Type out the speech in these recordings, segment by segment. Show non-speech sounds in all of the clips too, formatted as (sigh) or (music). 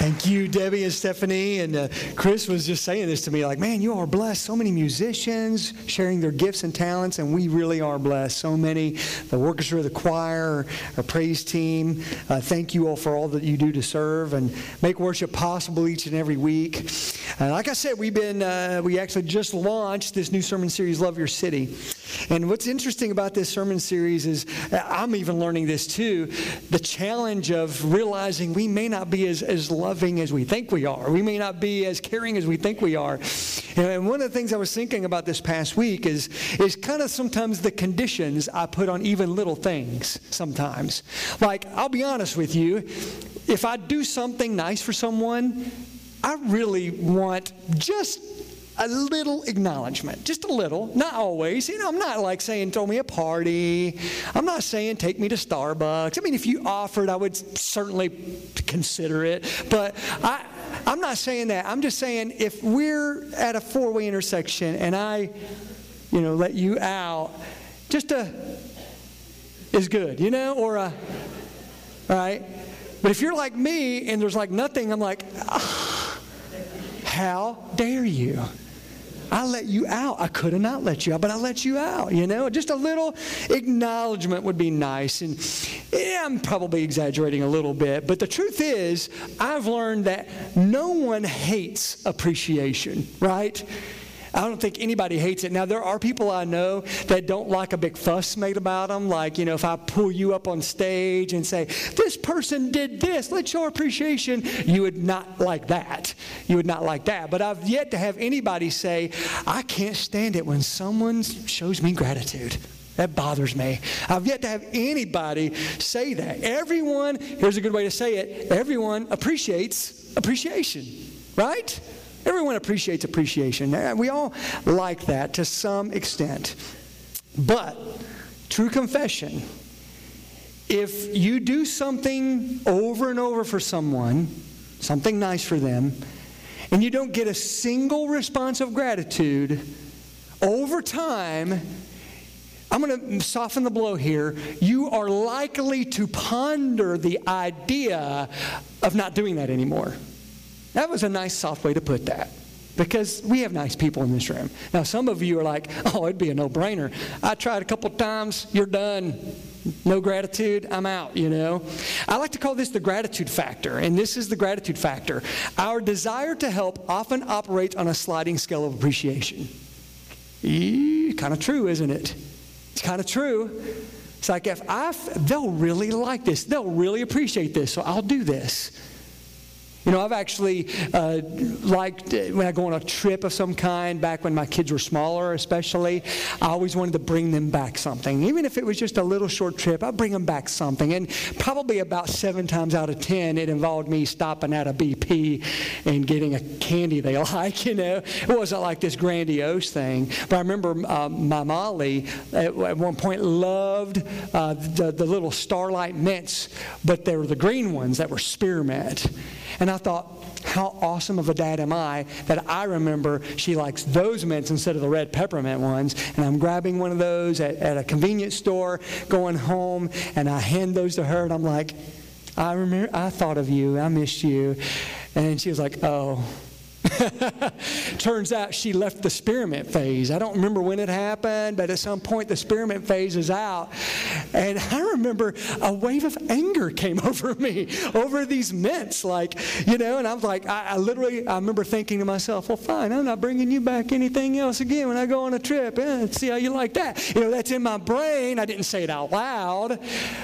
Thank you, Debbie and Stephanie. And uh, Chris was just saying this to me like, man, you are blessed. So many musicians sharing their gifts and talents, and we really are blessed. So many, the orchestra, the choir, our praise team. Uh, thank you all for all that you do to serve and make worship possible each and every week. And like I said, we've been, uh, we actually just launched this new sermon series, Love Your City. And what's interesting about this sermon series is I'm even learning this too the challenge of realizing we may not be as, as loving as we think we are. We may not be as caring as we think we are. And one of the things I was thinking about this past week is, is kind of sometimes the conditions I put on even little things sometimes. Like, I'll be honest with you, if I do something nice for someone, I really want just a little acknowledgement, just a little, not always. You know, I'm not like saying throw me a party. I'm not saying take me to Starbucks. I mean, if you offered, I would certainly consider it. But I, I'm not saying that. I'm just saying if we're at a four-way intersection and I, you know, let you out, just a is good, you know, or a, right? But if you're like me and there's like nothing, I'm like, oh, how dare you? I let you out. I could have not let you out, but I let you out, you know? Just a little acknowledgement would be nice. And yeah, I'm probably exaggerating a little bit, but the truth is, I've learned that no one hates appreciation, right? I don't think anybody hates it. Now, there are people I know that don't like a big fuss made about them. Like, you know, if I pull you up on stage and say, this person did this, let's show appreciation, you would not like that. You would not like that. But I've yet to have anybody say, I can't stand it when someone shows me gratitude. That bothers me. I've yet to have anybody say that. Everyone, here's a good way to say it everyone appreciates appreciation, right? Everyone appreciates appreciation. We all like that to some extent. But, true confession, if you do something over and over for someone, something nice for them, and you don't get a single response of gratitude, over time, I'm going to soften the blow here. You are likely to ponder the idea of not doing that anymore. That was a nice, soft way to put that. Because we have nice people in this room. Now, some of you are like, oh, it'd be a no brainer. I tried a couple times, you're done. No gratitude, I'm out, you know. I like to call this the gratitude factor, and this is the gratitude factor. Our desire to help often operates on a sliding scale of appreciation. kind of true, isn't it? It's kind of true. It's like if I, they'll really like this, they'll really appreciate this, so I'll do this. You know, I've actually uh, liked when I go on a trip of some kind, back when my kids were smaller, especially, I always wanted to bring them back something. Even if it was just a little short trip, I'd bring them back something. And probably about seven times out of ten, it involved me stopping at a BP and getting a candy they (laughs) like, you know. It wasn't like this grandiose thing. But I remember uh, my Molly at, at, one point loved uh, the, the little starlight mints, but they were the green ones that were spearmint. And I thought, how awesome of a dad am I that I remember she likes those mints instead of the red peppermint ones. And I'm grabbing one of those at, at a convenience store, going home, and I hand those to her, and I'm like, I remember, I thought of you, I missed you. And she was like, oh. (laughs) Turns out she left the spearmint phase. I don't remember when it happened, but at some point the spearmint phase is out. And I remember a wave of anger came (laughs) over me over these mints, like, you know, and I was like, I, I literally, I remember thinking to myself, well, fine, I'm not bringing you back anything else again when I go on a trip. Eh, see how you like that. You know, that's in my brain. I didn't say it out loud,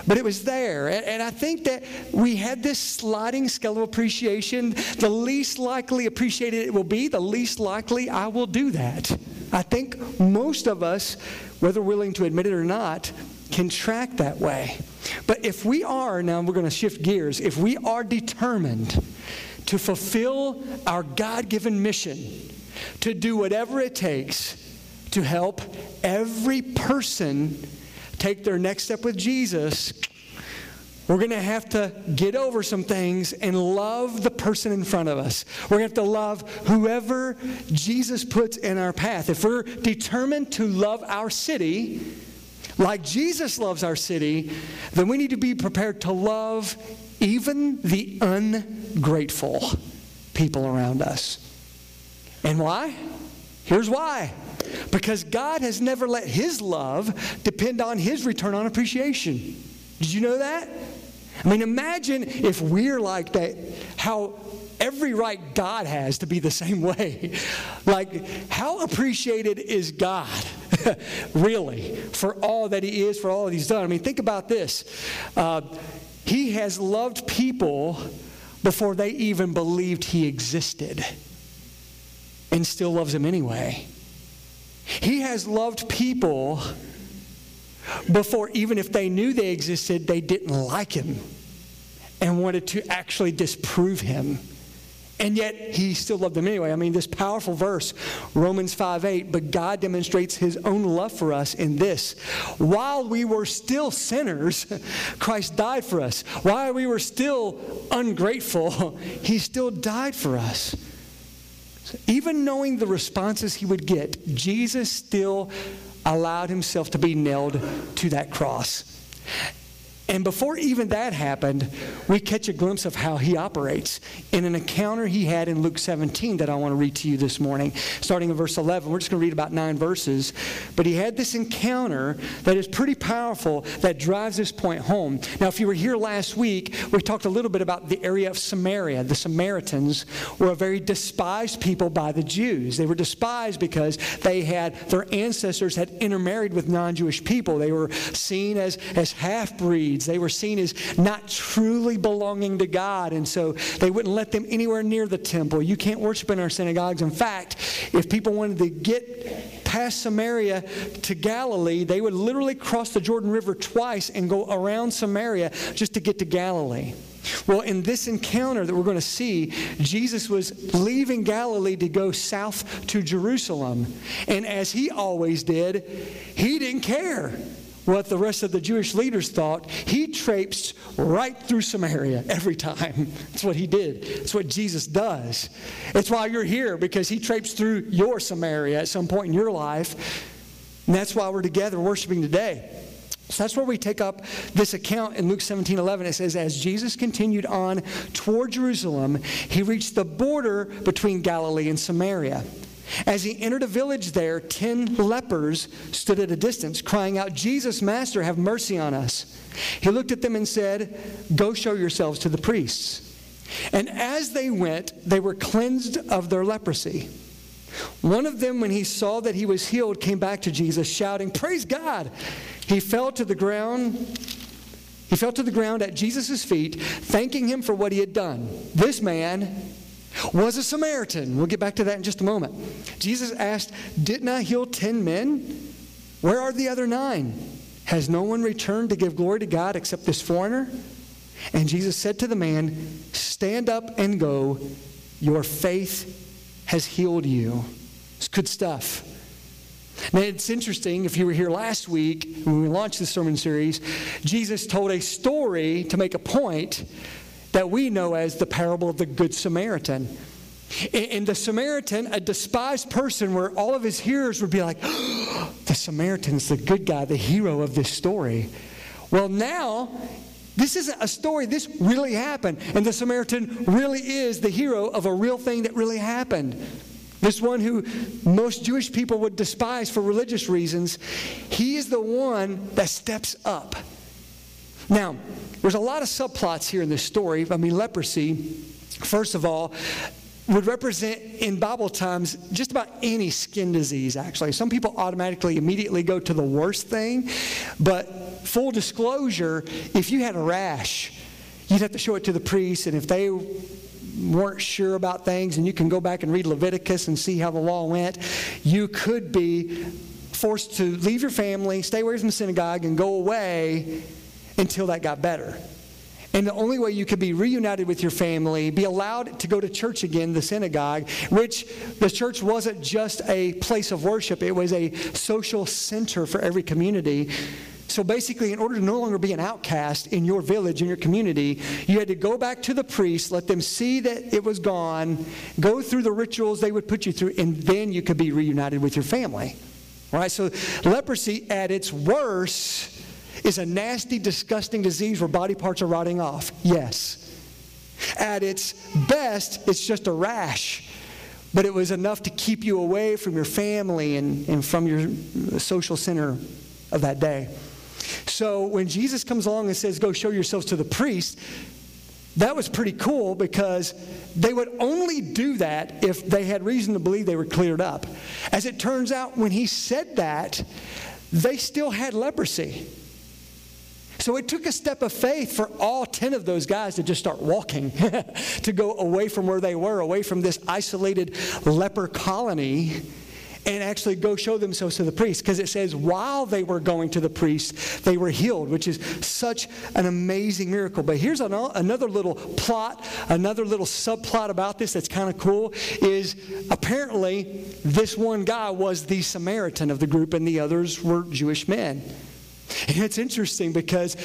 but it was there. And, and I think that we had this sliding scale of appreciation. The least likely appreciated it will be, the least likely I will do that. I think most of us, whether willing to admit it or not, can track that way. But if we are, now we're going to shift gears, if we are determined to fulfill our God given mission, to do whatever it takes to help every person take their next step with Jesus, we're going to have to get over some things and love the person in front of us. We're going to have to love whoever Jesus puts in our path. If we're determined to love our city like Jesus loves our city, then we need to be prepared to love even the ungrateful people around us. And why? Here's why. Because God has never let His love depend on His return on appreciation. Did you know that? I mean, imagine if we're like that, how every right God has to be the same way. (laughs) like, how appreciated is God, (laughs) really, for all that He is, for all that He's done? I mean, think about this. Uh, he has loved people before they even believed He existed, and still loves them anyway. He has loved people before, even if they knew they existed, they didn't like Him and wanted to actually disprove Him. And yet he still loved them anyway. I mean, this powerful verse, Romans 5 8, but God demonstrates his own love for us in this. While we were still sinners, (laughs) Christ died for us. While we were still ungrateful, (laughs) he still died for us. So even knowing the responses he would get, Jesus still allowed himself to be nailed to that cross. And before even that happened, we catch a glimpse of how he operates in an encounter he had in Luke 17 that I want to read to you this morning, starting in verse 11. We're just going to read about nine verses. But he had this encounter that is pretty powerful that drives this point home. Now, if you were here last week, we talked a little bit about the area of Samaria. The Samaritans were a very despised people by the Jews. They were despised because they had, their ancestors had intermarried with non Jewish people. They were seen as, as half breeds they were seen as not truly belonging to God, and so they wouldn't let them anywhere near the temple. You can't worship in our synagogues. In fact, if people wanted to get past Samaria to Galilee, they would literally cross the Jordan River twice and go around Samaria just to get to Galilee. Well, in this encounter that we're going to see, Jesus was leaving Galilee to go south to Jerusalem. And as he always did, he didn't care what the rest of the Jewish leaders thought, he traipsed right through Samaria every time. (laughs) That's what he did. That's what Jesus does. It's why you're here, because he traipsed through your Samaria at some point in your life. And that's why we're together worshiping today. So that's where we take up this account in Luke 17 11. It says, As Jesus continued on toward Jerusalem, he reached the border between Galilee and Samaria. As he entered a village there, ten lepers stood at a distance, crying out, Jesus, Master, have mercy on us. He looked at them and said, Go show yourselves to the priests. And as they went, they were cleansed of their leprosy. One of them, when he saw that he was healed, came back to Jesus, shouting, Praise God! He fell to the ground. He fell to the ground at Jesus' feet, thanking him for what he had done. This man, was a Samaritan. We'll get back to that in just a moment. Jesus asked, Didn't I heal 10 men? Where are the other nine? Has no one returned to give glory to God except this foreigner? And Jesus said to the man, Stand up and go. Your faith has healed you. It's good stuff. Now, it's interesting, if you were here last week when we launched this sermon series, Jesus told a story to make a point that we know as the parable of the Good Samaritan. In the Samaritan, a despised person where all of his hearers would be like, oh, (gasps) the Samaritan's the good guy, the hero of this story. Well, now, this isn't a story. This really happened. And the Samaritan really is the hero of a real thing that really happened. This one who most Jewish people would despise for religious reasons, he is the one that steps up. Now, there's a lot of subplots here in this story. I mean, leprosy, first of all, would represent in Bible times just about any skin disease, actually. Some people automatically immediately go to the worst thing, but full disclosure, if you had a rash, you'd have to show it to the priest, and if they weren't sure about things, and you can go back and read Leviticus and see how the law went, you could be forced to leave your family, stay away from the synagogue, and go away until that got better. And the only way you could be reunited with your family, be allowed to go to church again, the synagogue, which the church wasn't just a place of worship, it was a social center for every community. So basically, in order to no longer be an outcast in your village, in your community, you had to go back to the priest, let them see that it was gone, go through the rituals they would put you through, and then you could be reunited with your family. All right, so leprosy at its worst is a nasty, disgusting disease where body parts are rotting off? Yes. At its best, it's just a rash, but it was enough to keep you away from your family and, and from your social center of that day. So when Jesus comes along and says, Go show yourselves to the priest, that was pretty cool because they would only do that if they had reason to believe they were cleared up. As it turns out, when he said that, they still had leprosy. So it took a step of faith for all 10 of those guys to just start walking, (laughs) to go away from where they were, away from this isolated leper colony and actually go show themselves to the priest. Because it says while they were going to the priest they were healed which is such an amazing miracle. But here's an, another little plot another little subplot about this that's kind of cool is apparently this one guy was the samaritan of the group and the others were jewish men and it's interesting because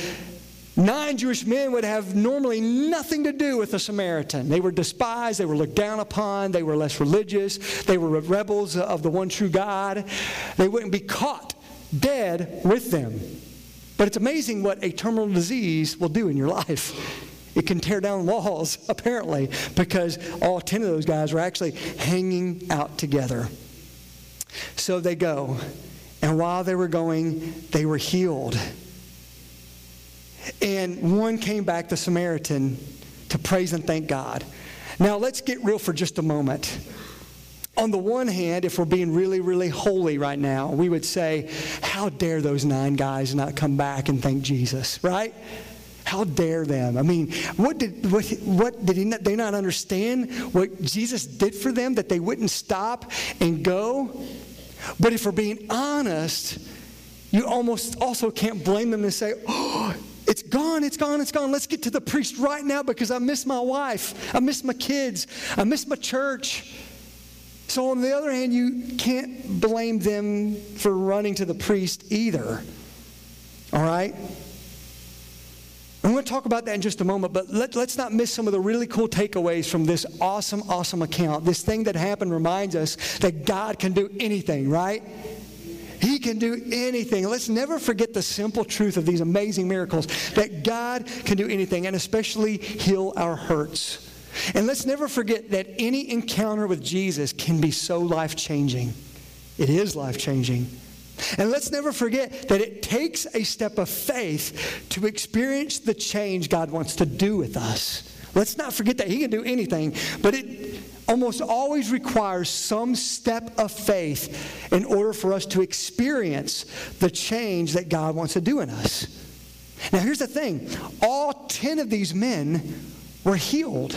Nine Jewish men would have normally nothing to do with a Samaritan. They were despised, they were looked down upon, they were less religious, they were rebels of the one true God. They wouldn't be caught dead with them. But it's amazing what a terminal disease will do in your life. It can tear down walls, (laughs) apparently, because all 10 of those guys were actually hanging out together. So they go, and while they were going, they were healed. And one came back, the Samaritan, to praise and thank God. Now, let's get real for just a moment. On the one hand, if we're being really, really holy right now, we would say, How dare those nine guys not come back and thank Jesus, right? How dare them? I mean, what did, what, what did not, they not understand what Jesus did for them that they wouldn't stop and go? But if we're being honest, you almost also can't blame them and say, Oh, it's gone, it's gone, it's gone. Let's get to the priest right now because I miss my wife. I miss my kids. I miss my church. So, on the other hand, you can't blame them for running to the priest either. All right? I'm going to talk about that in just a moment, but let, us not miss some of the really cool takeaways from this awesome, awesome account. This thing that happened reminds us that God can do anything, right? He can do anything. Let's never forget the simple truth of these amazing miracles that God can do anything, and especially heal our hurts. And let's never forget that any encounter with Jesus can be so life changing. It is life changing. And let's never forget that it takes a step of faith to experience the change God wants to do with us. Let's not forget that He can do anything, but it almost always requires some step of faith in order for us to experience the change that God wants to do in us. Now, here's the thing all 10 of these men were healed,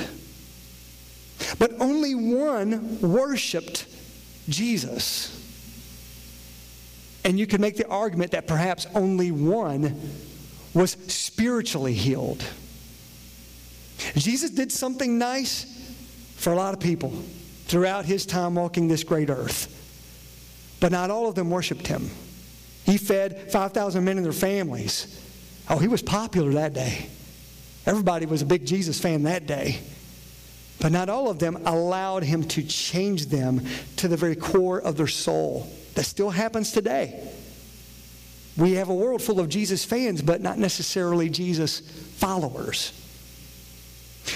but only one worshiped Jesus. And you can make the argument that perhaps only one was spiritually healed. Jesus did something nice for a lot of people throughout his time walking this great earth. But not all of them worshiped him. He fed 5,000 men and their families. Oh, he was popular that day. Everybody was a big Jesus fan that day. But not all of them allowed him to change them to the very core of their soul. That still happens today. We have a world full of Jesus fans, but not necessarily Jesus followers.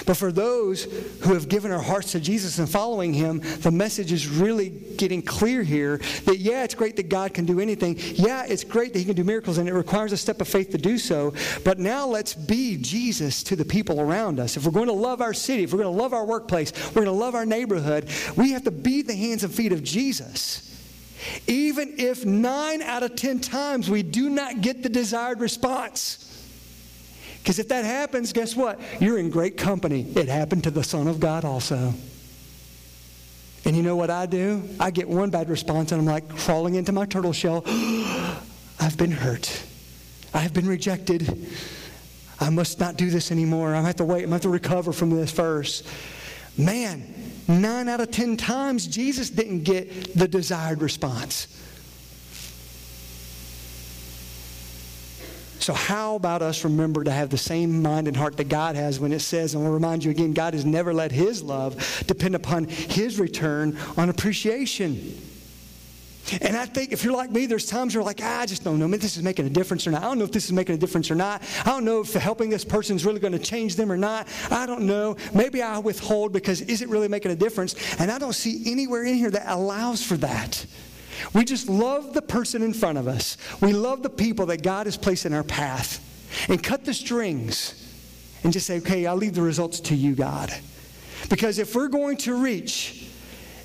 But for those who have given our hearts to Jesus and following him, the message is really getting clear here that, yeah, it's great that God can do anything. Yeah, it's great that he can do miracles, and it requires a step of faith to do so. But now let's be Jesus to the people around us. If we're going to love our city, if we're going to love our workplace, we're going to love our neighborhood, we have to be the hands and feet of Jesus. Even if nine out of ten times we do not get the desired response. Because if that happens, guess what? You're in great company. It happened to the Son of God also. And you know what I do? I get one bad response and I'm like crawling into my turtle shell. (gasps) I've been hurt. I've been rejected. I must not do this anymore. I have to wait. I have to recover from this first. Man, nine out of ten times, Jesus didn't get the desired response. So, how about us remember to have the same mind and heart that God has when it says, and I'll remind you again, God has never let His love depend upon His return on appreciation. And I think if you're like me, there's times you're like, ah, I just don't know if this is making a difference or not. I don't know if this is making a difference or not. I don't know if helping this person is really going to change them or not. I don't know. Maybe I withhold because is it really making a difference? And I don't see anywhere in here that allows for that. We just love the person in front of us. We love the people that God has placed in our path. And cut the strings and just say, okay, I'll leave the results to you, God. Because if we're going to reach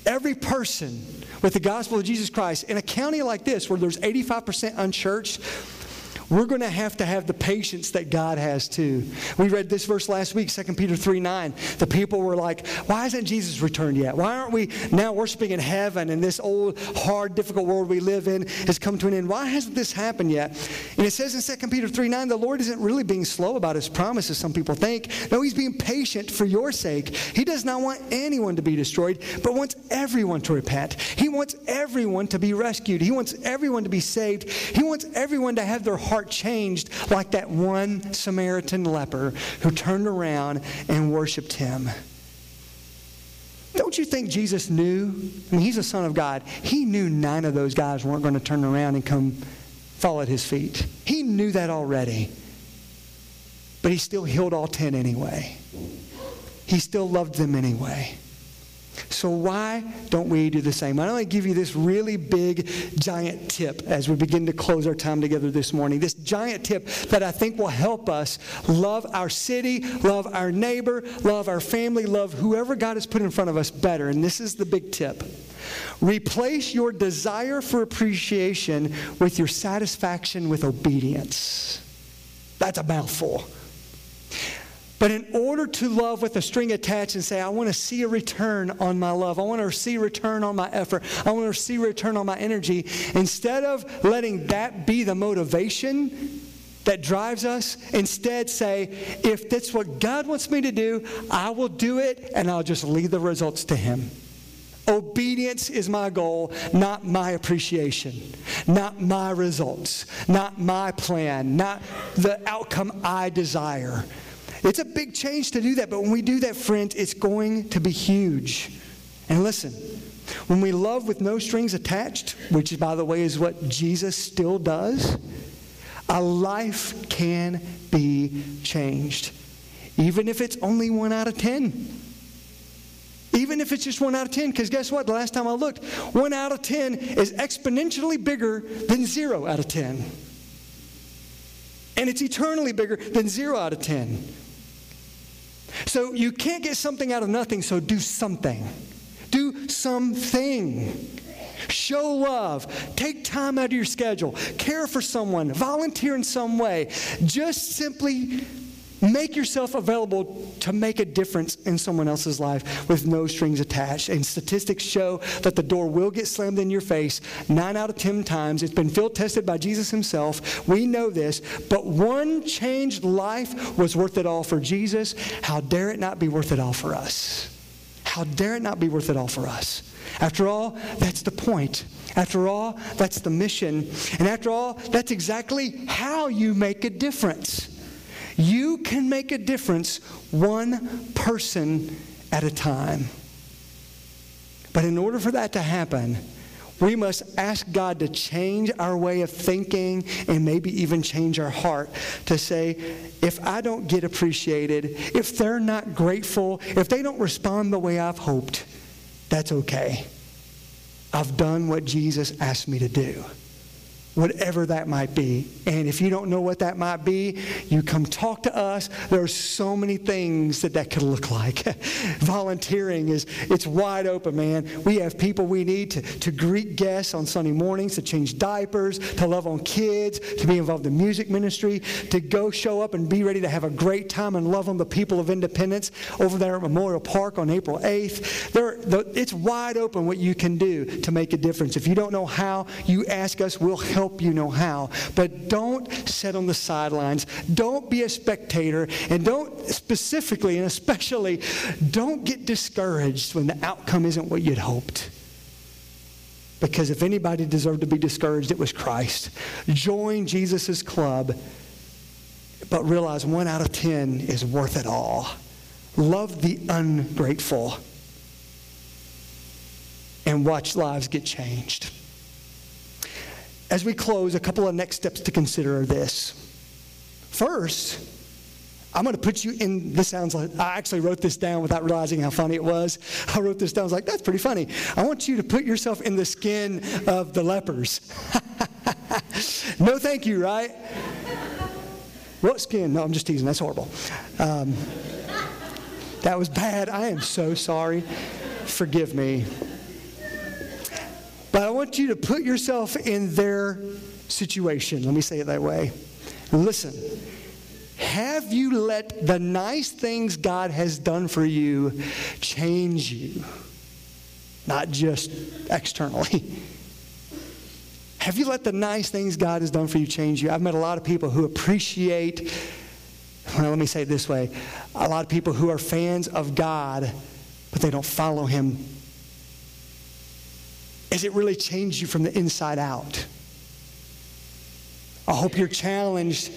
every person with the gospel of Jesus Christ in a county like this where there's 85% unchurched, we're going to have to have the patience that God has too. We read this verse last week, 2 Peter 3 9. The people were like, Why hasn't Jesus returned yet? Why aren't we now worshiping in heaven and this old, hard, difficult world we live in has come to an end? Why hasn't this happened yet? And it says in 2 Peter 3 9, the Lord isn't really being slow about his promises, some people think. No, he's being patient for your sake. He does not want anyone to be destroyed, but wants everyone to repent. He wants everyone to be rescued. He wants everyone to be saved. He wants everyone to have their heart heart changed like that one Samaritan leper who turned around and worshiped him. Don't you think Jesus knew? I mean, he's the Son of God. He knew nine of those guys weren't going to turn around and come fall at his feet. He knew that already. But he still healed all ten anyway. He still loved them anyway. So, why don't we do the same? I want to give you this really big, giant tip as we begin to close our time together this morning. This giant tip that I think will help us love our city, love our neighbor, love our family, love whoever God has put in front of us better. And this is the big tip replace your desire for appreciation with your satisfaction with obedience. That's a mouthful. But in order to love with a string attached and say, I want to see a return on my love, I want to see a return on my effort, I want to see a return on my energy, instead of letting that be the motivation that drives us, instead say, if that's what God wants me to do, I will do it and I'll just leave the results to Him. Obedience is my goal, not my appreciation, not my results, not my plan, not the outcome I desire. It's a big change to do that, but when we do that, friends, it's going to be huge. And listen, when we love with no strings attached, which, by the way, is what Jesus still does, a life can be changed. Even if it's only one out of 10. Even if it's just one out of 10, because guess what? The last time I looked, one out of 10 is exponentially bigger than zero out of 10. And it's eternally bigger than zero out of 10. So you can't get something out of nothing, so do something. Do something. Show love. Take time out of your schedule. Care for someone. Volunteer in some way. Just simply Make yourself available to make a difference in someone else's life with no strings attached. And statistics show that the door will get slammed in your face nine out of ten times. It's been field tested by Jesus himself. We know this. But one changed life was worth it all for Jesus. How dare it not be worth it all for us? How dare it not be worth it all for us? After all, that's the point. After all, that's the mission. And after all, that's exactly how you make a difference. You can make a difference one person at a time. But in order for that to happen, we must ask God to change our way of thinking and maybe even change our heart to say, if I don't get appreciated, if they're not grateful, if they don't respond the way I've hoped, that's okay. I've done what Jesus asked me to do whatever that might be. And if you don't know what that might be, you come talk to us. There are so many things that that could look like. (laughs) Volunteering is it's wide open, man. We have people we need to, to greet guests on Sunday mornings, to change diapers, to love on kids, to be involved in music ministry, to go show up and be ready to have a great time and love on the people of Independence over there at Memorial Park on April 8th. There, the, it's wide open what you can do to make a difference. If you don't know how, you ask us, we'll help help you know how. But don't sit on the sidelines. Don't be a spectator. And don't specifically and especially, don't get discouraged when the outcome isn't what you'd hoped. Because if anybody deserved to be discouraged, it was Christ. Join Jesus' club, but realize one out of ten is worth it all. Love the ungrateful and watch lives get changed. As we close, a couple of next steps to consider are this. First, I'm going to put you in, this sounds like, I actually wrote this down without realizing how funny it was. I wrote this down, I was like, that's pretty funny. I want you to put yourself in the skin of the lepers. (laughs) no, thank you, right? What skin? No, I'm just teasing. That's horrible. Um, that was bad. I am so sorry. Forgive me. But I want you to put yourself in their situation. Let me say it that way. Listen. Have you let the nice things God has done for you change you? Not just externally. Have you let the nice things God has done for you change you? I've met a lot of people who appreciate, well, let me say it this way a lot of people who are fans of God, but they don't follow Him. Has it really changed you from the inside out? I hope you're challenged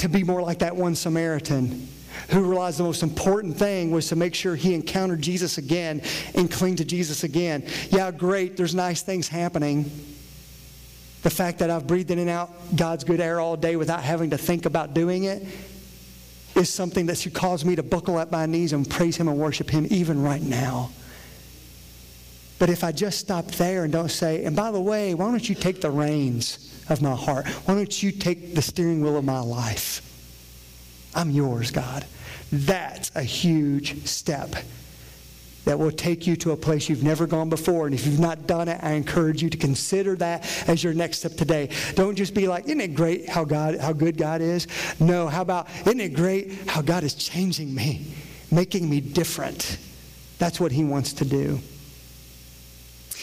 to be more like that one Samaritan who realized the most important thing was to make sure he encountered Jesus again and cling to Jesus again. Yeah, great, there's nice things happening. The fact that I've breathed in and out God's good air all day without having to think about doing it is something that should cause me to buckle at my knees and praise Him and worship Him even right now. But if I just stop there and don't say, and by the way, why don't you take the reins of my heart? Why don't you take the steering wheel of my life? I'm yours, God. That's a huge step that will take you to a place you've never gone before. And if you've not done it, I encourage you to consider that as your next step today. Don't just be like, isn't it great how God how good God is? No, how about isn't it great how God is changing me, making me different? That's what he wants to do.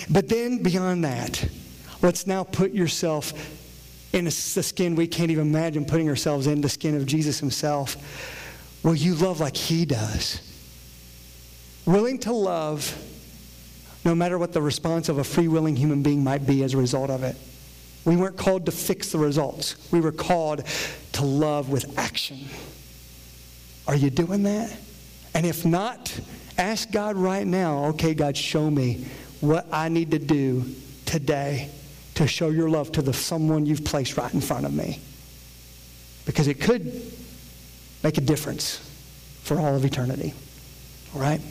But then beyond that, let's now put yourself in the skin we can't even imagine putting ourselves in the skin of Jesus himself. Will you love like he does? willing to love no matter what the response of a free willing human being might be as a result of it. We weren't called to fix the results, we were called to love with action. Are you doing that? And if not, ask God right now, okay, God, show me what I need to do today to show your love to the someone you've placed right in front of me. Because it could make a difference for all of eternity. All right?